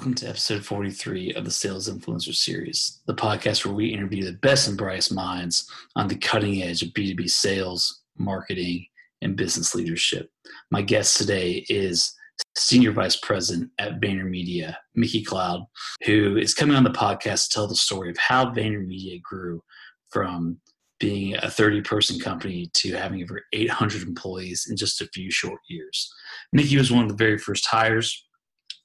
Welcome to episode 43 of the Sales Influencer Series, the podcast where we interview the best and brightest minds on the cutting edge of B2B sales, marketing, and business leadership. My guest today is Senior Vice President at VaynerMedia, Mickey Cloud, who is coming on the podcast to tell the story of how VaynerMedia grew from being a 30 person company to having over 800 employees in just a few short years. Mickey was one of the very first hires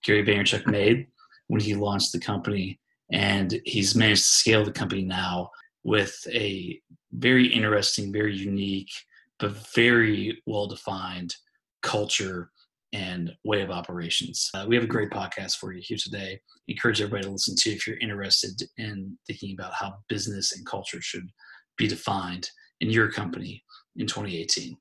Gary Vaynerchuk made when he launched the company. And he's managed to scale the company now with a very interesting, very unique, but very well defined culture and way of operations. Uh, we have a great podcast for you here today. encourage everybody to listen to if you're interested in thinking about how business and culture should be defined in your company in 2018.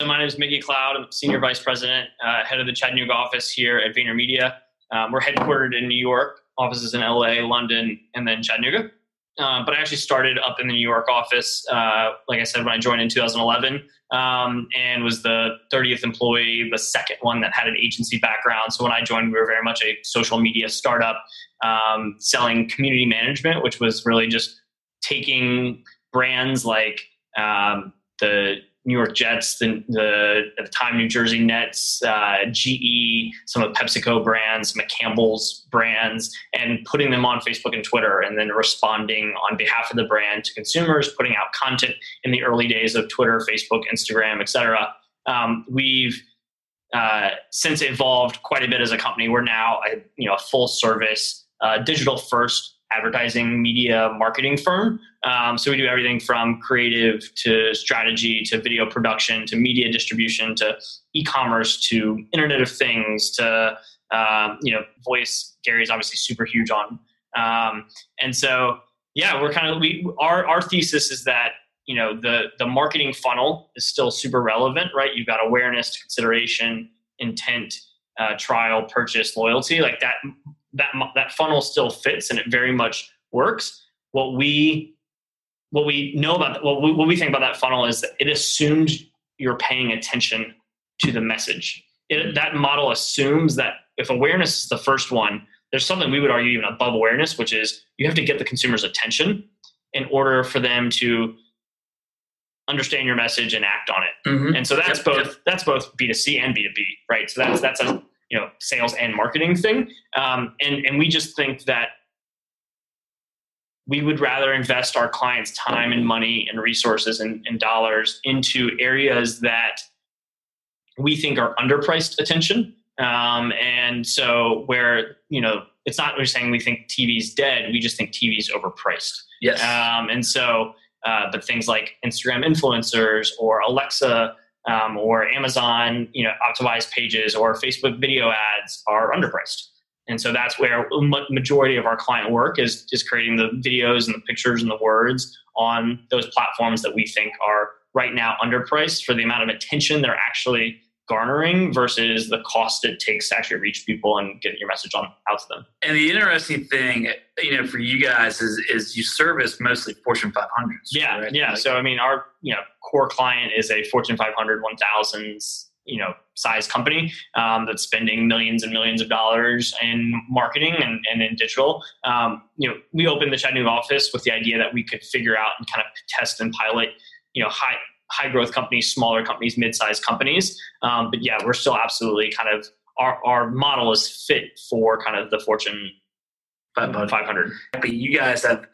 So my name is Mickey Cloud. I'm Senior Vice President, uh, head of the Chattanooga office here at VaynerMedia. Um, we're headquartered in New York, offices in LA, London, and then Chattanooga. Uh, but I actually started up in the New York office, uh, like I said, when I joined in 2011, um, and was the 30th employee, the second one that had an agency background. So when I joined, we were very much a social media startup um, selling community management, which was really just taking brands like um, the New York Jets, the, the at the time New Jersey Nets, uh, GE, some of PepsiCo brands, McCampbell's brands, and putting them on Facebook and Twitter, and then responding on behalf of the brand to consumers, putting out content in the early days of Twitter, Facebook, Instagram, etc. Um, we've uh, since evolved quite a bit as a company. We're now a you know a full service uh, digital first advertising media marketing firm. Um, so we do everything from creative to strategy to video production to media distribution to e-commerce to Internet of Things to um, you know voice. Gary's obviously super huge on, um, and so yeah, we're kind of we our our thesis is that you know the the marketing funnel is still super relevant, right? You've got awareness, consideration, intent, uh, trial, purchase, loyalty. Like that that that funnel still fits and it very much works. What we what we know about what we, what we think about that funnel is that it assumes you're paying attention to the message. It, that model assumes that if awareness is the first one, there's something we would argue even above awareness, which is you have to get the consumer's attention in order for them to understand your message and act on it. Mm-hmm. And so that's yep, both yep. that's both B2C and B2B, right? So that's that's a you know sales and marketing thing um, and and we just think that we would rather invest our clients time and money and resources and, and dollars into areas that we think are underpriced attention. Um, and so where you know it's not we're saying we think tv's dead we just think tv's overpriced. Yes. Um, and so uh, but things like instagram influencers or alexa um, or Amazon, you know, optimized pages or Facebook video ads are underpriced. And so that's where majority of our client work is is creating the videos and the pictures and the words on those platforms that we think are right now underpriced for the amount of attention they're actually garnering versus the cost it takes to actually reach people and get your message on out to them. And the interesting thing, you know, for you guys is is you service mostly Fortune 500s. Yeah, right? yeah. Like, so I mean, our you know core client is a Fortune 500, 1000s you know size company um, that's spending millions and millions of dollars in marketing and, and in digital um, you know we opened the chattanooga office with the idea that we could figure out and kind of test and pilot you know high high growth companies, smaller companies, mid sized companies. Um, but yeah, we're still absolutely kind of our, our model is fit for kind of the Fortune 500. But you guys have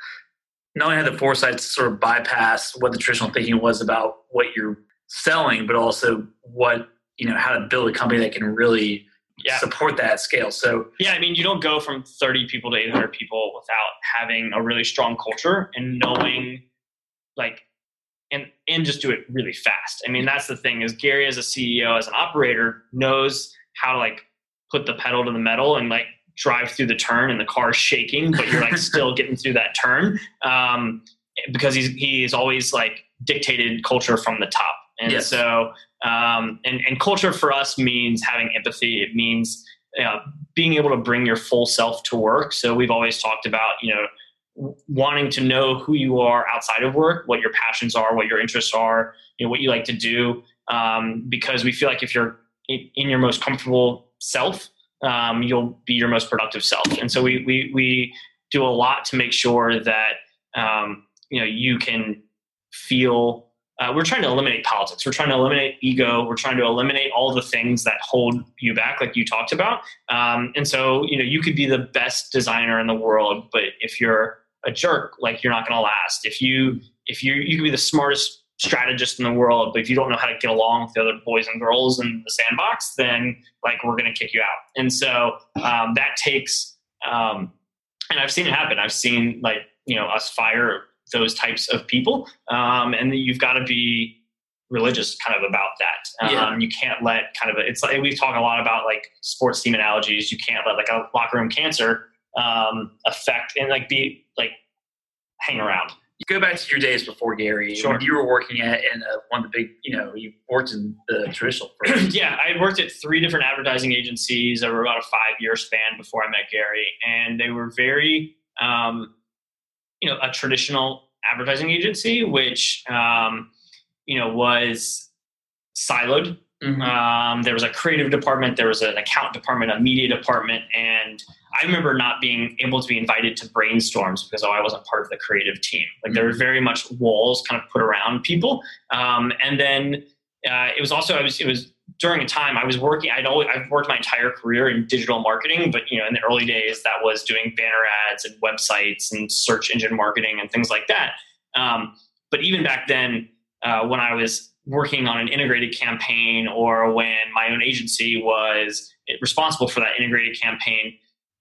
not only had the foresight to sort of bypass what the traditional thinking was about what you're selling, but also what, you know, how to build a company that can really yeah. support that scale. So yeah, I mean, you don't go from 30 people to 800 people without having a really strong culture and knowing like and and just do it really fast. I mean, that's the thing is Gary as a CEO, as an operator, knows how to like put the pedal to the metal and like drive through the turn and the car's shaking, but you're like still getting through that turn. Um, because he's he's always like dictated culture from the top. And yes. so um, and, and culture for us means having empathy. It means uh, being able to bring your full self to work. So we've always talked about, you know, wanting to know who you are outside of work, what your passions are, what your interests are, you know, what you like to do. Um, because we feel like if you're in, your most comfortable self, um, you'll be your most productive self. And so we we we do a lot to make sure that um, you know you can feel. Uh, we're trying to eliminate politics. We're trying to eliminate ego. We're trying to eliminate all the things that hold you back, like you talked about. Um, and so, you know, you could be the best designer in the world, but if you're a jerk, like you're not going to last. If you if you you could be the smartest strategist in the world, but if you don't know how to get along with the other boys and girls in the sandbox, then like we're going to kick you out. And so um, that takes, um, and I've seen it happen. I've seen like you know us fire those types of people, um, and you've got to be religious kind of about that. Yeah. Um, you can't let kind of a, it's like we talk a lot about like sports team analogies. You can't let like a locker room cancer um, affect and like be like hang around. You go back to your days before Gary. Sure. You were working at in a, one of the big, you know, you worked in the traditional. yeah, I worked at three different advertising agencies over about a five year span before I met Gary, and they were very, um, you know, a traditional advertising agency, which um, you know was siloed. Mhm. Um, there was a creative department, there was an account department, a media department, and I remember not being able to be invited to brainstorms because oh, I wasn't part of the creative team. Like there were very much walls kind of put around people, um, and then uh, it was also I was it was during a time I was working. I'd always I've worked my entire career in digital marketing, but you know in the early days that was doing banner ads and websites and search engine marketing and things like that. Um, but even back then, uh, when I was working on an integrated campaign or when my own agency was responsible for that integrated campaign,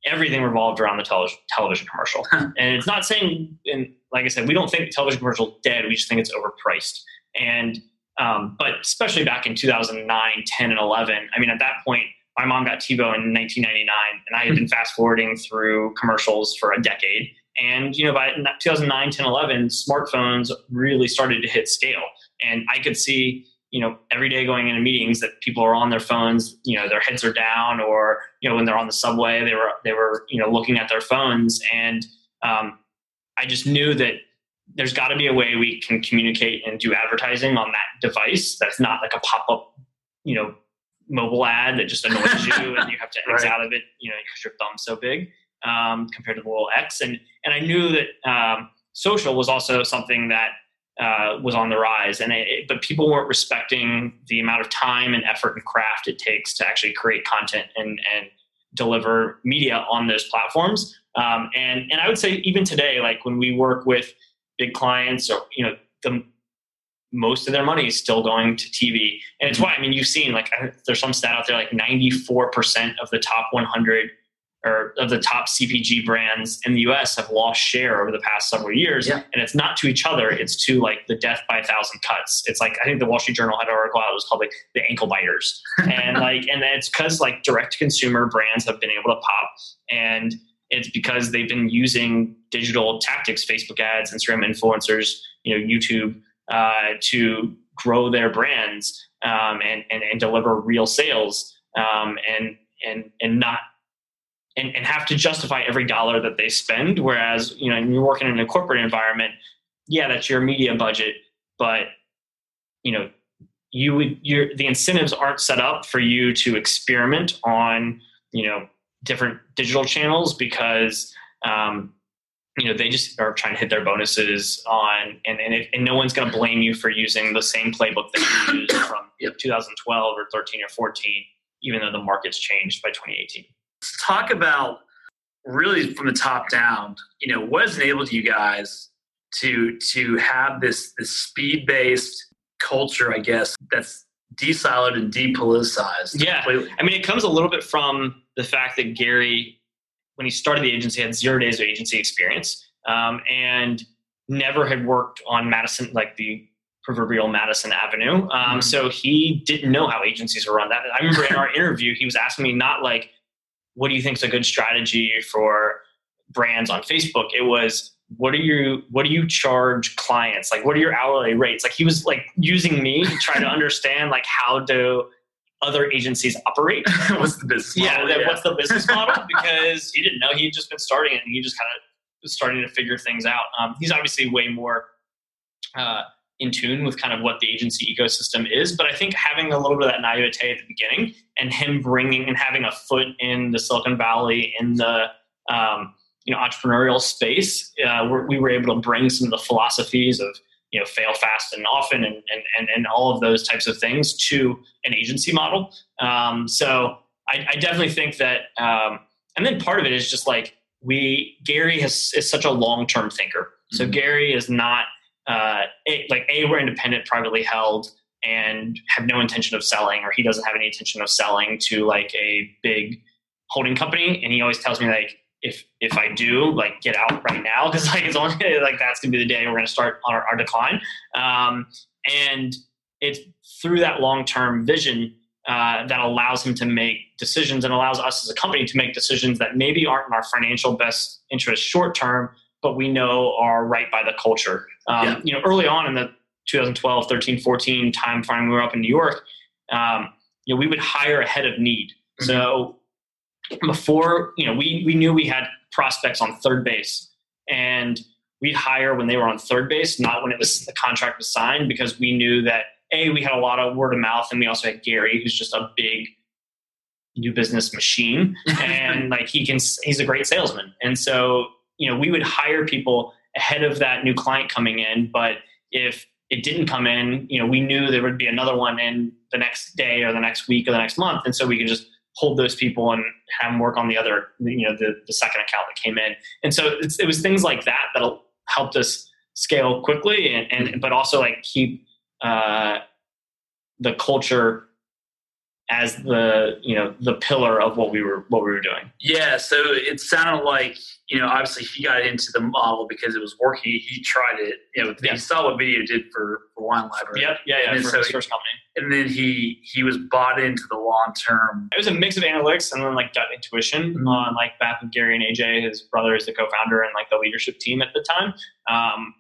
everything revolved around the television television commercial. and it's not saying, and like I said, we don't think the television commercial dead. We just think it's overpriced. And um, but especially back in 2009, 10, and 11, I mean, at that point, my mom got TiVo in 1999, and I had been fast forwarding through commercials for a decade. And you know, by 2009, 10, 11, smartphones really started to hit scale, and I could see, you know, every day going into meetings that people are on their phones, you know, their heads are down, or you know, when they're on the subway, they were they were you know looking at their phones, and um, I just knew that there's got to be a way we can communicate and do advertising on that device that's not like a pop-up you know mobile ad that just annoys you and you have to exit Right. out of it you know because your thumb's so big um, compared to the little X. And and I knew that um, social was also something that uh, was on the rise. And it, it- but people weren't respecting the amount of time and effort and craft it takes to actually create content and and deliver media on those platforms. Um, and and I would say even today like when we work with big clients or you know the most of their money is still going to TV and it's mm-hmm. why I mean you've seen like there's some stat out there like 94% of the top 100 or of the top CPG brands in the US have lost share over the past several years. Yeah. and it's not to each other it's to like the death by a thousand cuts. It's like I think the Wall Street Journal had an article out it was called like the ankle biters. And like and it's cuz like direct to consumer brands have been able to pop. And it's because they've been using digital tactics facebook ads instagram influencers you know youtube uh, to grow their brands um, and, and and deliver real sales um, and and and not and, and have to justify every dollar that they spend. Whereas you know you're working in a corporate environment yeah that's your media budget but you know you would your the incentives aren't set up for you to experiment on you know different digital channels because um, you know they just are trying to hit their bonuses on and and, if, and no one's going to blame you for using the same playbook that you used from Yep. 2012 or 13 or 14 even though the market's changed by 2018 Let's talk about really from the top down. You know, what has enabled you guys to to have this this speed based culture? I guess that's desiloed and depoliticized. Yeah. completely. I mean, it comes a little bit from the fact that Gary, when he started the agency, he had zero days of agency experience um, and never had worked on Madison, like the proverbial Madison Avenue. Um, Mhm. So he didn't know how agencies were run. That I remember in our interview, he was asking me not like, "What do you think is a good strategy for brands on Facebook?" It was, "What are you? What do you charge clients? Like, what are your hourly rates?" Like he was like using me to try to understand like how do other agencies operate. What's the business? Yeah, model? what's the business model? Because he didn't know. He had just been starting it and he just kind of was starting to figure things out. Um, he's obviously way more uh, in tune with kind of what the agency ecosystem is. But I think having a little bit of that naivete at the beginning and him bringing and having a foot in the Silicon Valley in the um, you know entrepreneurial space, uh, we were able to bring some of the philosophies of you know fail fast and often and and and, and all of those types of things to an agency model. Um, so I, I, definitely think that, um, and then part of it is just like we Gary has is such a long term thinker. So mm-hmm. Gary is not uh, a, like a we're independent, privately held, and have no intention of selling, or he doesn't have any intention of selling to like a big holding company. And he always tells me like if if I do, like get out right now because like it's only like that's gonna be the day we're gonna start on our, our decline. Um, and it's through that long term vision uh, that allows him to make decisions and allows us as a company to make decisions that maybe aren't in our financial best interest short term, but we know are right by the culture. Um, yeah. You know, early on in the 2012, 13, 14 time frame, we were up in New York. Um, you know, we would hire ahead of need. Mm-hmm. So before, you know, we we knew we had prospects on third base, and we'd hire when they were on third base, not when it was the contract was signed, because we knew that a we had a lot of word of mouth, and we also had Gary, who's just a big new business machine, and like he can, he's a great salesman, and so you know we would hire people ahead of that new client coming in, but if it didn't come in, you know, we knew there would be another one in the next day or the next week or the next month, and so we could just hold those people and have them work on the other, you know, the, the second account that came in. And so it was things like that that helped us scale quickly and, and but also like keep uh, the culture as the you know the pillar of what we were what we were doing. Yeah, so it sounded like you know obviously he got into the model because it was working. He tried it. You know, yeah. he saw what video did for, for Wine Library. Yep, yeah, yeah, and for so his first company. And then he he was bought into the long term. It was a mix of analytics and then like gut intuition mm-hmm. on like back with Gary and AJ. His brother is the co-founder and like the leadership team at the time. Um,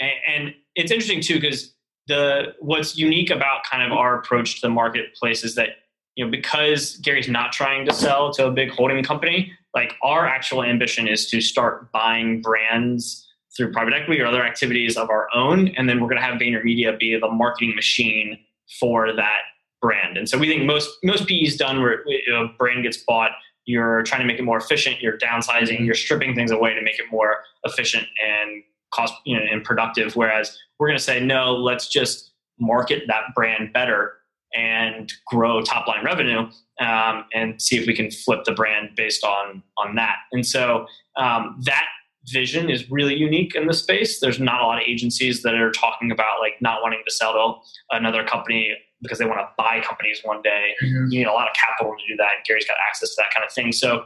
and, and it's interesting too because the what's unique about kind of our approach to the marketplace is that you know because Gary's not trying to sell to a big holding company, like our actual ambition is to start buying brands through private equity or other activities of our own, and then we're going to have VaynerMedia be the marketing machine for that brand. And so we think most most PE's done where a brand gets bought, you're trying to make it more efficient, you're downsizing, you're stripping things away to make it more efficient and cost you know and productive. Whereas we're going to say no, let's just market that brand better and grow top line revenue um, and see if we can flip the brand based on on that. And so um, that vision is really unique in the space. There's not a lot of agencies that are talking about like not wanting to sell to another company because they want to buy companies one day. Mm-hmm. You need a lot of capital to do that. And Gary's got access to that kind of thing. So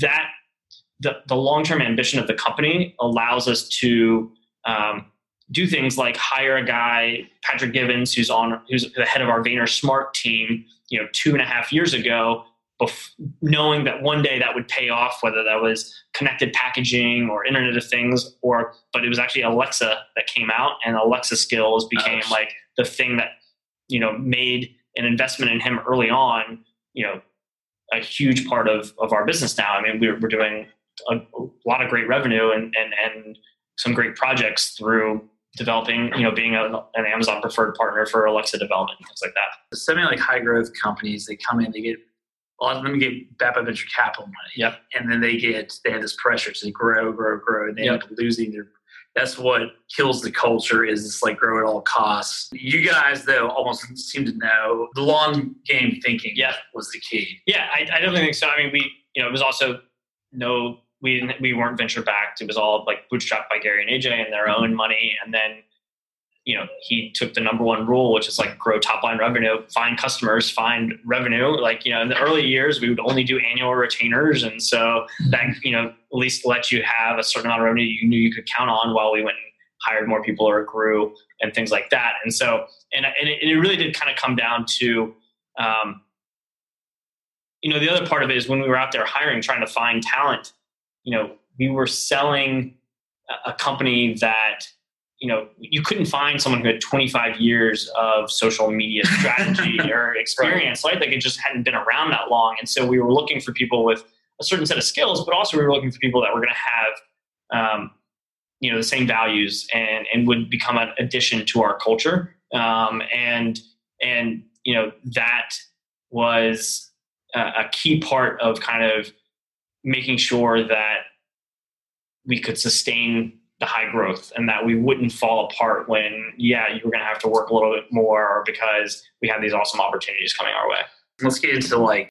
that the, the long term ambition of the company allows us to um, do things like hire a guy, Patrick Givens, who's on who's the head of our Vayner Smart team, you know, two and a half years ago, bef- knowing that one day that would pay off, whether that was connected packaging or Internet of Things, or but it was actually Alexa that came out, and Alexa skills became oh. like the thing that you know made an investment in him early on, you know, a huge part of of our business now. I mean, we're we're doing a, a lot of great revenue and and and some great projects through developing, you know, being a, an Amazon preferred partner for Alexa development, and things like that. Semi like high growth companies, they come in, they get a lot of them get backed by venture capital money. Yep. And then they get they have this pressure to grow, grow, grow, and they yep. end up losing their that's what kills the culture is this like grow at all costs. You guys though almost seem to know the long game thinking yeah. was the key. Yeah, I, I definitely think so. I mean we you know it was also no we didn't we weren't venture backed. It was all like bootstrapped by Gary and AJ and their mm-hmm. own money. And then, you know, he took the number one rule, which is like grow top line revenue, find customers, find revenue. Like, you know, in the early years, we would only do annual retainers. And so that, mm-hmm. you know, at least let you have a certain amount of revenue you knew you could count on while we went and hired more people or grew and things like that. And so, and, and it, it really did kind of come down to, um, you know, the other part of it is when we were out there hiring, trying to find talent, you know, we were selling a company that you know you couldn't find someone who had 25 years of social media strategy or experience right? Like it just hadn't been around that long. And so we were looking for people with a certain set of skills but also we were looking for people that were going to have um, you know the same values and and would become an addition to our culture. Um, and and you know that was a, a key part of kind of making sure that we could sustain the high growth and that we wouldn't fall apart when yeah you were going to have to work a little bit more because we have these awesome opportunities coming our way let's get into like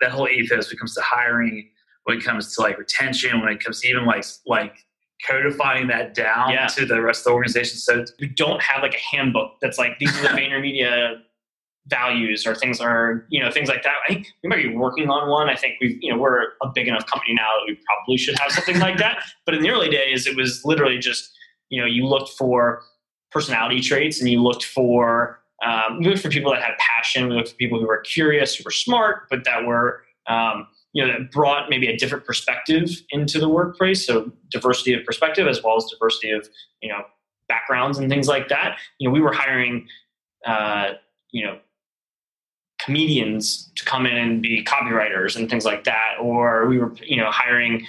that whole ethos when it comes to hiring when it comes to like retention when it comes to even like like codifying that down yeah. to the rest of the organization so you don't have like a handbook that's like these are the VaynerMedia values or things are you know things like that. I think we might be working on one. I think we've you know we're a big enough company now that we probably should have something like that. But in the early days, it was literally just you know you looked for personality traits and you looked for um, you looked for people that had passion. We looked for people who were curious, who were smart, but that were um, you know that brought maybe a different perspective into the workplace. So diversity of perspective as well as diversity of you know backgrounds and things like that. You know we were hiring. Uh, you know comedians to come in and be copywriters and things like that or we were you know hiring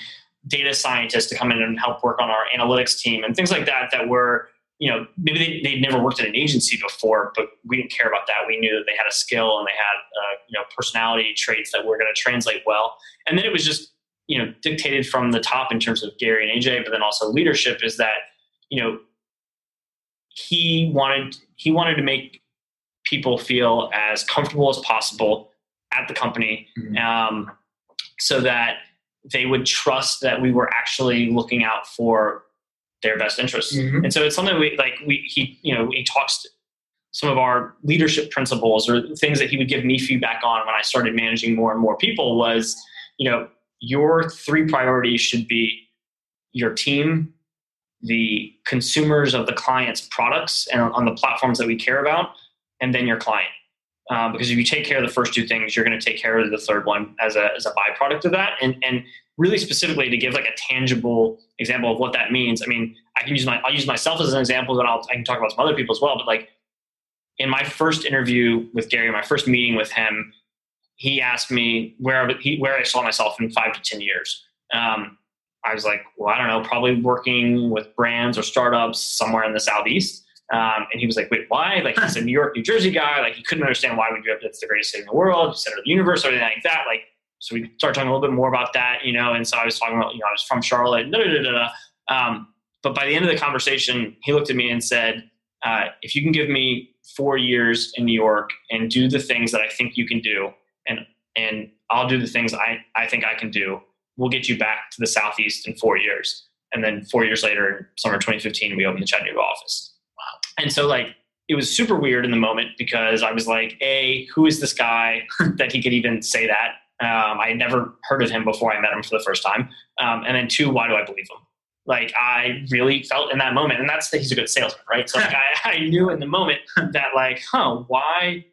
data scientists to come in and help work on our analytics team and things like that that were you know maybe they, they'd never worked at an agency before but we didn't care about that. We knew that they had a skill and they had uh, you know personality traits that were going to translate well. And then it was just you know dictated from the top in terms of gary and aj but then also leadership is that you know he wanted he wanted to make people feel as comfortable as possible at the company mm-hmm. um, so that they would trust that we were actually looking out for their best interests. Mm-hmm. And so it's something we like we he you know he talks to some of our leadership principles or things that he would give me feedback on when I started managing more and more people was, you know, your three priorities should be your team, the consumers of the client's products and on the platforms that we care about, and then your client. Um, because if you take care of the first two things, you're going to take care of the third one as a, as a byproduct of that. And, and really specifically to give like a tangible example of what that means. I mean, I can use my, I'll use myself as an example that I'll, I can talk about some other people as well. But like in my first interview with Gary, my first meeting with him, he asked me where, he, where I saw myself in five to 10 years. Um, I was like, well, I don't know, probably working with brands or startups somewhere in the Southeast. Um, and he was like, wait, why? Like he's a New York, New Jersey guy. Like he couldn't understand why we grew up. That's the greatest city in the world, center of the universe, or anything like that. Like, so we started talking a little bit more about that, you know. And so I was talking about, you know, I was from Charlotte. Da, da, da, um, but by the end of the conversation, he looked at me and said, uh, if you can give me four years in New York and do the things that I think you can do, and and I'll do the things I, I think I can do, we'll get you back to the Southeast in four years. And then four years later, in summer 2015, we opened the Chattanooga office. And so like it was super weird in the moment because I was like, A, who is this guy that he could even say that? Um, I had never heard of him before I met him for the first time. Um, and then two, why do I believe him? Like I really felt in that moment, and that's that he's a good salesman, right? So like I, I knew in the moment that like, huh, why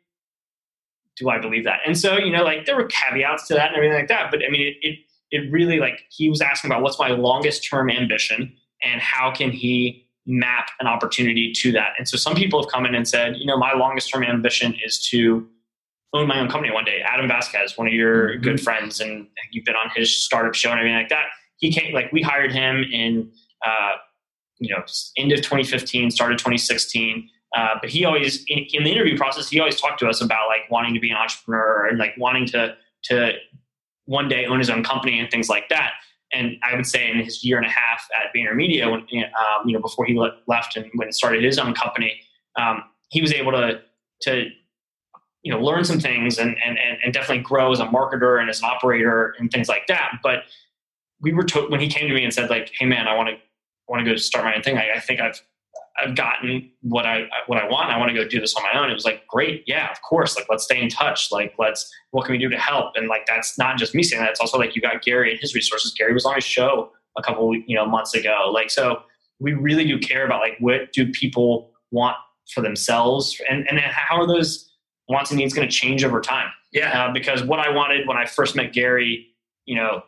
do I believe that? And so you know, like there were caveats to that and everything like that. But I mean, it it, it really like he was asking about what's my longest term ambition and how can he map an opportunity to that. And so some people have come in and said, you know, my longest term ambition is to own my own company one day. Adam Vasquez, one of your mm-hmm. good friends, and you've been on his startup show and everything like that. He came, like, we hired him in, uh, you know, end of 2015, started 2016. Uh, but he always, in, in the interview process, he always talked to us about like wanting to be an entrepreneur and like wanting to, to one day own his own company and things like that and I would say in his year and a half at VaynerMedia, when um, you know before he left and when started his own company, um, he was able to to you know learn some things and, and and definitely grow as a marketer and as an operator and things like that. But we were when he came to me and said like, "Hey man, I want to want to go start my own thing. I, I think I've I've gotten what I what I want. I want to go do this on my own. It was like, great, yeah, of course. Like, let's stay in touch. Like, let's what can we do to help? And like, that's not just me saying that. It's also like you got Gary and his resources. Gary was on his show a couple you know months ago. Like, so we really do care about like what do people want for themselves, and and how are those wants and needs going to change over time? Yeah, uh, because what I wanted when I first met Gary, you know,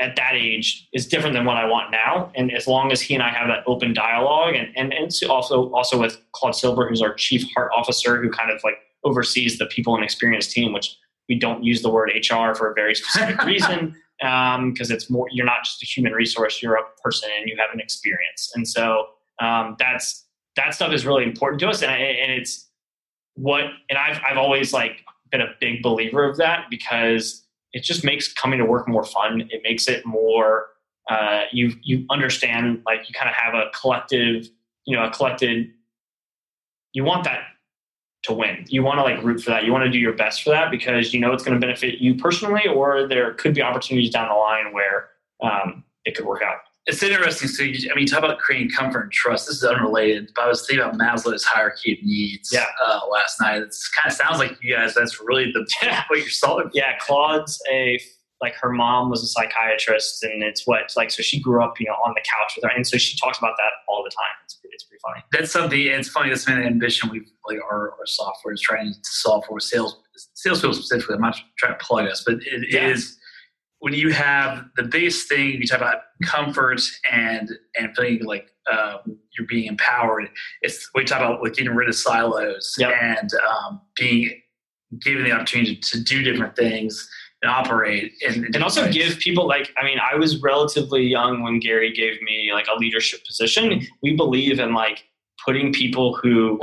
at that age is different than what I want now. And as long as he and I have that open dialogue, and and, and also also with Claude Silver, who's our chief heart officer, who kind of like oversees the people and experience team, which we don't use the word HR for a very specific reason. because um, it's more you're not just a human resource you're a person and you have an experience and so um, that's that stuff is really important to us and, and it's what and I've, I've always like been a big believer of that because it just makes coming to work more fun it makes it more uh, you you understand like you kind of have a collective you know a collected you want that to win. You want to like root for that. You want to do your best for that because you know it's going to benefit you personally, or there could be opportunities down the line where um, it could work out. It's interesting. So, you, I mean, talk about creating comfort and trust. This is unrelated, but I was thinking about Maslow's hierarchy of needs yeah. uh, last night. It kind of sounds like you guys, that's really the what you're solving. Yeah, Claude's a like her mom was a psychiatrist and it's what like so she grew up you know on the couch with her and so she talks about that all the time it's, it's pretty funny that's something it's funny that's an ambition we've like our, our software is trying to solve for sales salespeople specifically i'm not trying to plug us but it yeah. is when you have the base thing you talk about comfort and and feeling like um, you're being empowered. It's we talk about like getting rid of silos yep. and um, being given the opportunity to do different things and operate and, and also give people like i mean i was relatively young when gary gave me like a leadership position. We believe in like putting people who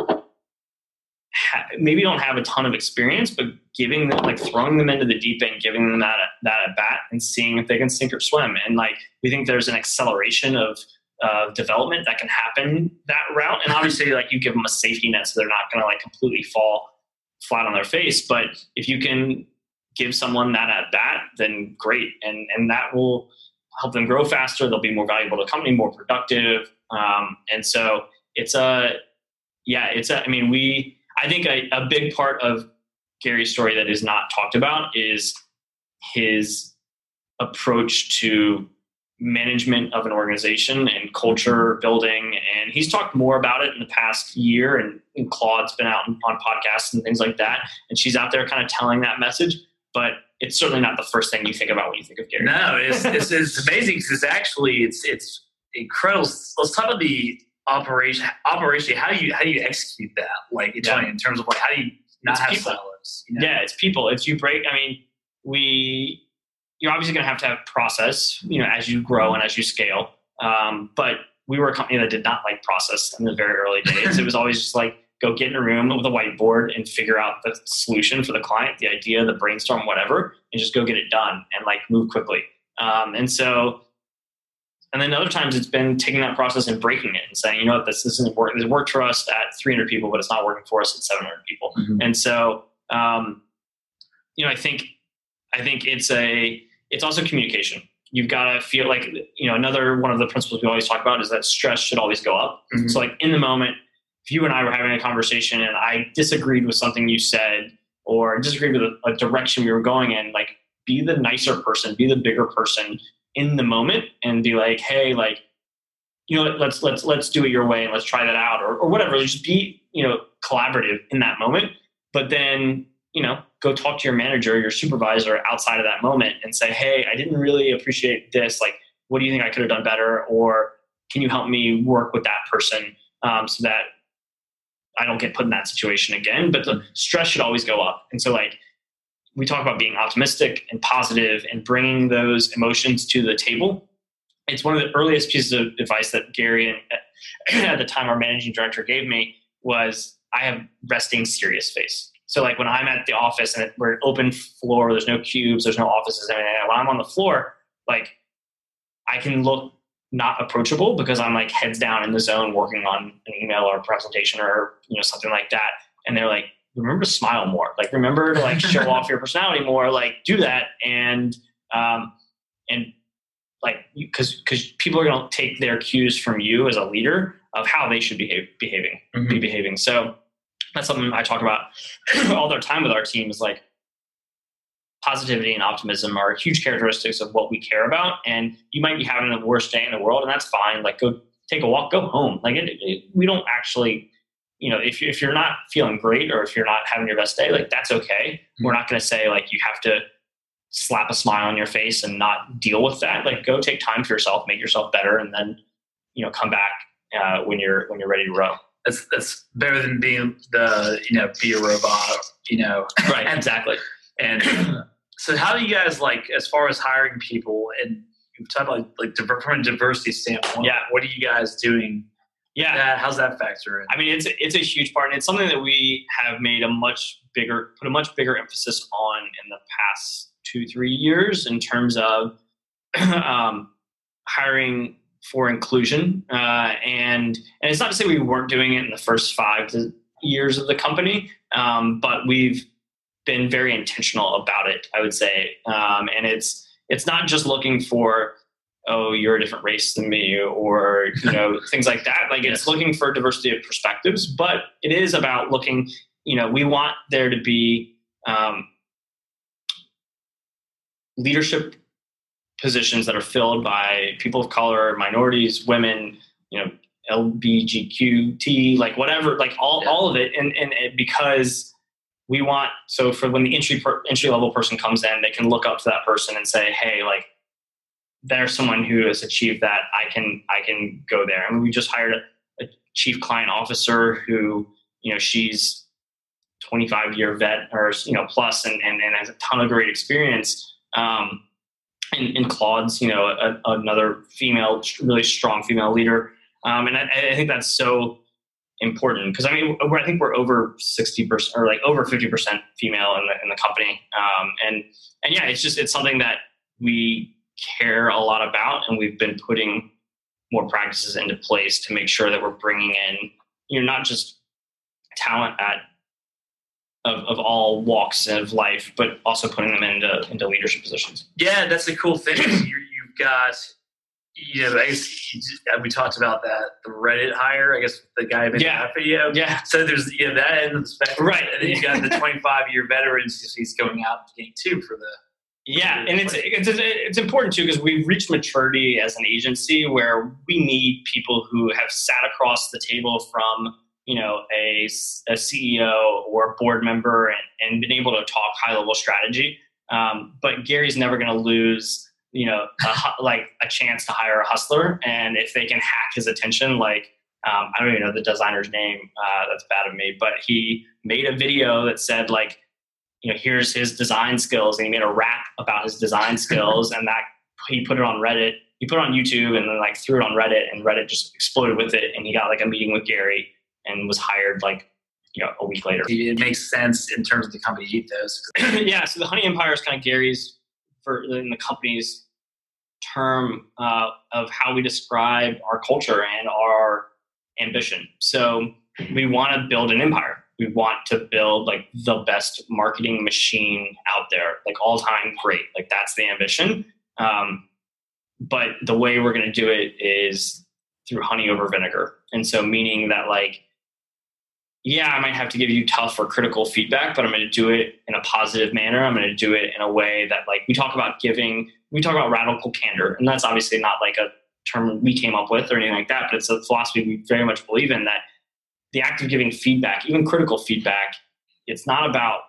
ha- maybe don't have a ton of experience but giving them like throwing them into the deep end giving them that that at bat and seeing if they can sink or swim and like we think there's an acceleration of uh, development that can happen that route and obviously like you give them a safety net so they're not going to like completely fall flat on their face but if you can give someone that at bat, then great. And, and that will help them grow faster. They'll be more valuable to the company, more productive. Um, and so it's a, yeah, it's a, I mean, we, I think a, a big part of Gary's story that is not talked about is his approach to management of an organization and culture building. And he's talked more about it in the past year. And, and Claude's been out on podcasts and things like that. And she's out there kind of telling that message but it's certainly not the first thing you think about when you think of Gary. No, it's, it's amazing because it's actually it's it's incredible. Let's talk about the operation. Operation. How do you how do you execute that? Like it's yeah. in terms of like how do you not it's have people. silos? You know? Yeah, it's people. It's you break. I mean, we you're obviously going to have to have process. You know, as you grow and as you scale. Um, but we were a company that did not like process in the very early days. it was always just like go get in a room with a whiteboard and figure out the solution for the client, the idea, the brainstorm, whatever, and just go get it done and like move quickly. Um, and so, and then other times it's been taking that process and breaking it and saying, you know what, this, this isn't working. This worked for us at 300 people, but it's not working for us at 700 people. Mm-hmm. And so, um, you know, I think, I think it's a, it's also communication. You've got to feel like, you know, another one of the principles we always talk about is that stress should always go up. Mm-hmm. So like in the moment, if you and I were having a conversation and I disagreed with something you said or disagreed with a, a direction we were going in, like be the nicer person, be the bigger person in the moment and be like, hey, like, you know, let's let's let's do it your way and let's try that out or, or whatever. Just be, you know, collaborative in that moment. But then, you know, go talk to your manager, your supervisor outside of that moment and say, hey, I didn't really appreciate this. Like, what do you think I could have done better? Or can you help me work with that person um, so that I don't get put in that situation again. But the stress should always go up. And so, like, we talk about being optimistic and positive and bringing those emotions to the table. It's one of the earliest pieces of advice that Gary and uh, at the time our managing director gave me was I have resting serious face. So like when I'm at the office and we're open floor, there's no cubes, there's no offices, and when I'm on the floor, like I can look not approachable because I'm like heads down in the zone working on an email or a presentation or you know something like that. And they're like, remember to smile more. Like remember to like show off your personality more. Like do that and um and like because because people are going to take their cues from you as a leader of how they should behave behaving mm-hmm. be behaving. So that's something I talk about all the time with our team is like positivity and optimism are huge characteristics of what we care about. And you might be having the worst day in the world, and that's fine. Like, go take a walk, go home. Like, it, it, we don't actually, you know, if, if you're not feeling great or if you're not having your best day, like, that's okay. Mm-hmm. We're not going to say, like, you have to slap a smile on your face and not deal with that. Like, go take time for yourself, make yourself better, and then, you know, come back uh, when you're when you're ready to row. That's that's better than being the you know be a robot. You know, right? exactly. And So how do you guys like as far as hiring people and you talk about like diver- from a diversity standpoint? Yeah. What are you guys doing? Yeah. That how's that factor in? I mean, it's it's a huge part, and it's something that we have made a much bigger, put a much bigger emphasis on in the past two three years in terms of um, hiring for inclusion. Uh, and and it's not to say we weren't doing it in the first five to years of the company, um, but we've been very intentional about it. I would say, um, and it's it's not just looking for oh you're a different race than me or you know things like that. Like it's looking for diversity of perspectives but it is about looking you know we want there to be um, leadership positions that are filled by people of color minorities women you know lbgqt like whatever like all, Yeah. all of it. And, and and because we want so for when the entry per, entry level person comes in they can look up to that person and say hey like there's someone who has achieved that i can i can go there. I mean, we just hired a, a chief client officer who you know she's 25 year vet or you know plus and, and, and has a ton of great experience. Um, and, and claude's you know a, another female really strong female leader. Um, and I, I think that's so important because I mean I think we're over sixty percent or like over fifty percent female in the in the company, um, and and yeah, it's just it's something that we care a lot about, and we've been putting more practices into place to make sure that we're bringing in you know not just talent at of, of all walks of life, but also putting them into into leadership positions. Yeah, that's the cool thing. is you, you've got, you know, I guess you just, we talked about that the Reddit hire. I guess the guy made Yeah. that video. Yeah, So there's yeah that end of the spectrum, Right. And then you've got the 25 year veterans. He's going out getting two for the. Yeah, and it's it's it's important too because we've reached maturity as an agency where we need people who have sat across the table from you know a, a CEO or a board member and, and been able to talk high level strategy. Um, but Gary's never going to lose you know a, like a chance to hire a hustler, and if they can hack his attention, like um, I don't even know the designer's name. Uh, that's bad of me, but he made a video that said like you know, here's his design skills, and he made a rap about his design skills, and that he put it on Reddit. He put it on YouTube, and then like threw it on Reddit, and Reddit just exploded with it, and he got like a meeting with Gary, and was hired like you know a week later. It makes sense in terms of the company ethos. yeah, so the Honey Empire is kind of Gary's for in the company's term uh, of how we describe our culture and our ambition. So we want to build an empire. We want to build like the best marketing machine out there, like all time great. Like that's the ambition. Um, but the way we're going to do it is through honey over vinegar. And so meaning that like yeah, I might have to give you tough or critical feedback, but I'm going to do it in a positive manner. I'm going to do it in a way that, like, we talk about giving, we talk about radical candor, and that's obviously not like a term we came up with or anything like that, but it's a philosophy we very much believe in that the act of giving feedback, even critical feedback, it's not about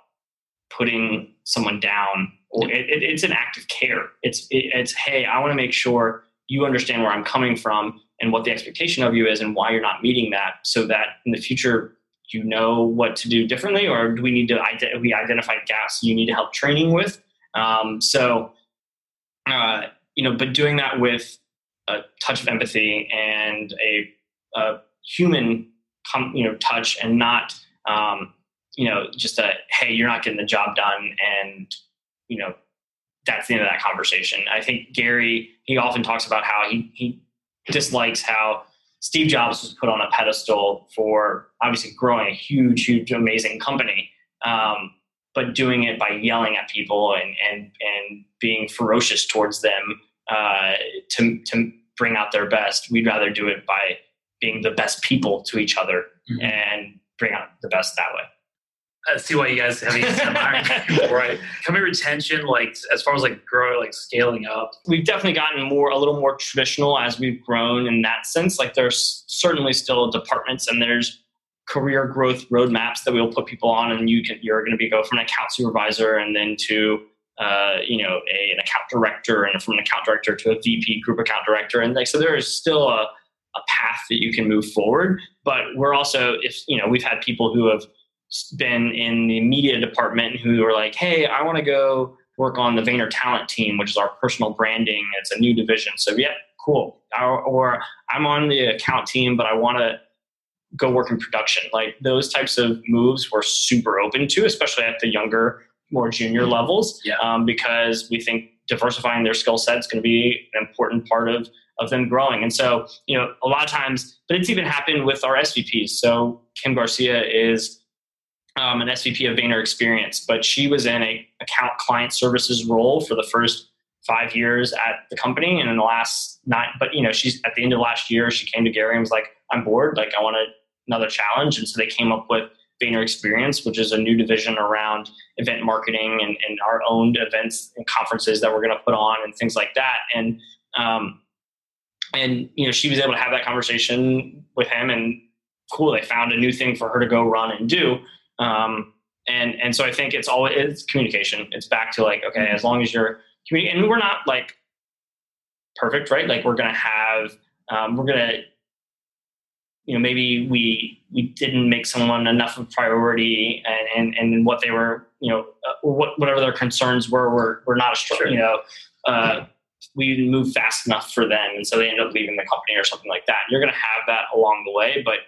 putting someone down or it, it, it's an act of care. It's, it, it's, hey, I want to make sure you understand where I'm coming from and what the expectation of you is and why you're not meeting that so that in the future you know what to do differently or do we need to we identified gaps you need to help training with um, so uh, you know but doing that with a touch of empathy and a, a human com- you know touch and not um, you know just a hey you're not getting the job done and you know that's the end of that conversation i think gary he often talks about how he, he dislikes how Steve Jobs was put on a pedestal for obviously growing a huge, huge, amazing company, um, but doing it by yelling at people and and and being ferocious towards them uh, to to bring out their best. We'd rather do it by being the best people to each other Mhm. and bring out the best that way. I see why you guys have these right. Company retention, like as far as like growing, like scaling up. we've definitely gotten more a little more traditional as we've grown in that sense like there's certainly still departments and there's career growth roadmaps that we'll put people on and you can you're going to be go from an account supervisor and then to uh, you know a, an account director and from an account director to a vp group account director and like so there is still a, a path that you can move forward but we're also if you know we've had people who have been in the media department who are like hey i want to go work on the Vayner Talent team, which is our personal branding. It's a new division. So yeah, cool. Or, or I'm on the account team, but I want to go work in production. Like those types of moves we're super open to, especially at the younger, more junior mm-hmm. levels, yeah. um, because we think diversifying their skill set is going to be an important part of of them growing. And so, you know, a lot of times, but it's even happened with our SVPs. So Kim Garcia is um, an SVP of Vayner Experience, but she was in a account client services role for the first five years at the company, and in the last nine. But you know, she's at the end of last year, she came to Gary and was like, "I'm bored. Like, I want another challenge." And so they came up with Vayner Experience, which is a new division around event marketing and, and our own events and conferences that we're going to put on and things like that. And um, and you know, she was able to have that conversation with him, and cool, they found a new thing for her to go run and do. Um, and and so I think it's all it's communication. It's back to like okay, as long as you're communicating, and we're not like perfect, right? Like we're gonna have um, we're gonna you know maybe we we didn't make someone enough of a priority and and, and what they were you know uh, what, whatever their concerns were were, were not a strong sure. you know uh, we move fast enough for them and so they end up leaving the company or something like that you're going to have that along the way but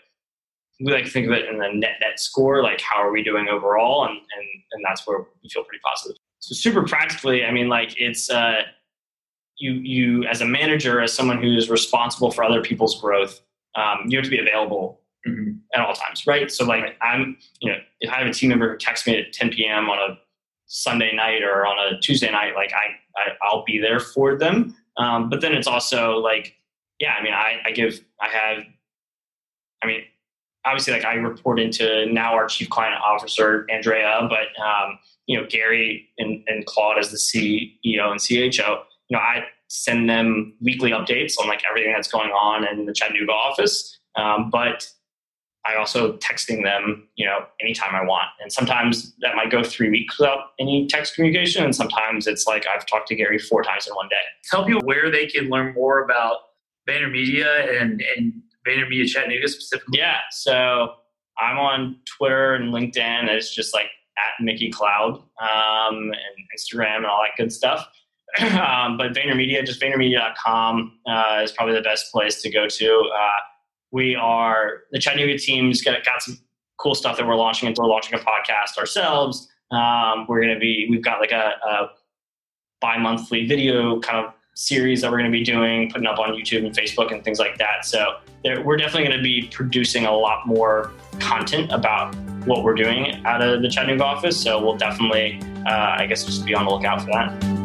we like to think of it in the net net score, like how are we doing overall, and and and that's where we feel pretty positive. So super practically, I mean, like it's uh, you you as a manager, as someone who is responsible for other people's growth, um, you have to be available mm-hmm. at all times, right? So like I'm, you know, if I have a team member who texts me at 10 p.m. on a Sunday night or on a Tuesday night, like I, I I'll be there for them. Um, but then it's also like, yeah, I mean, I, I give, I have, I mean, obviously like I report into now our chief client officer Andrea, but um, you know Gary and, and Claude as the CEO and CHO. You know I send them weekly updates on like everything that's going on in the Chattanooga office, um, but I also texting them you know anytime I want, and sometimes that might go three weeks without any text communication, and sometimes it's like I've talked to Gary four times in one day. Tell people where they can learn more about VaynerMedia and and VaynerMedia Chattanooga specifically? Yeah. So I'm on Twitter and LinkedIn. It's just like at Mickey Cloud um, and Instagram and all that good stuff. um, but VaynerMedia, just VaynerMedia.com uh, is probably the best place to go to. Uh, we are the Chattanooga team's got, got some cool stuff that we're launching. We're launching a podcast ourselves. Um, we're going to be we've got like a, a bi-monthly video kind of series that we're going to be doing, putting up on YouTube and Facebook and things like that. So we're definitely going to be producing a lot more content about what we're doing out of the Chattanooga office. So we'll definitely, uh, I guess, just be on the lookout for that.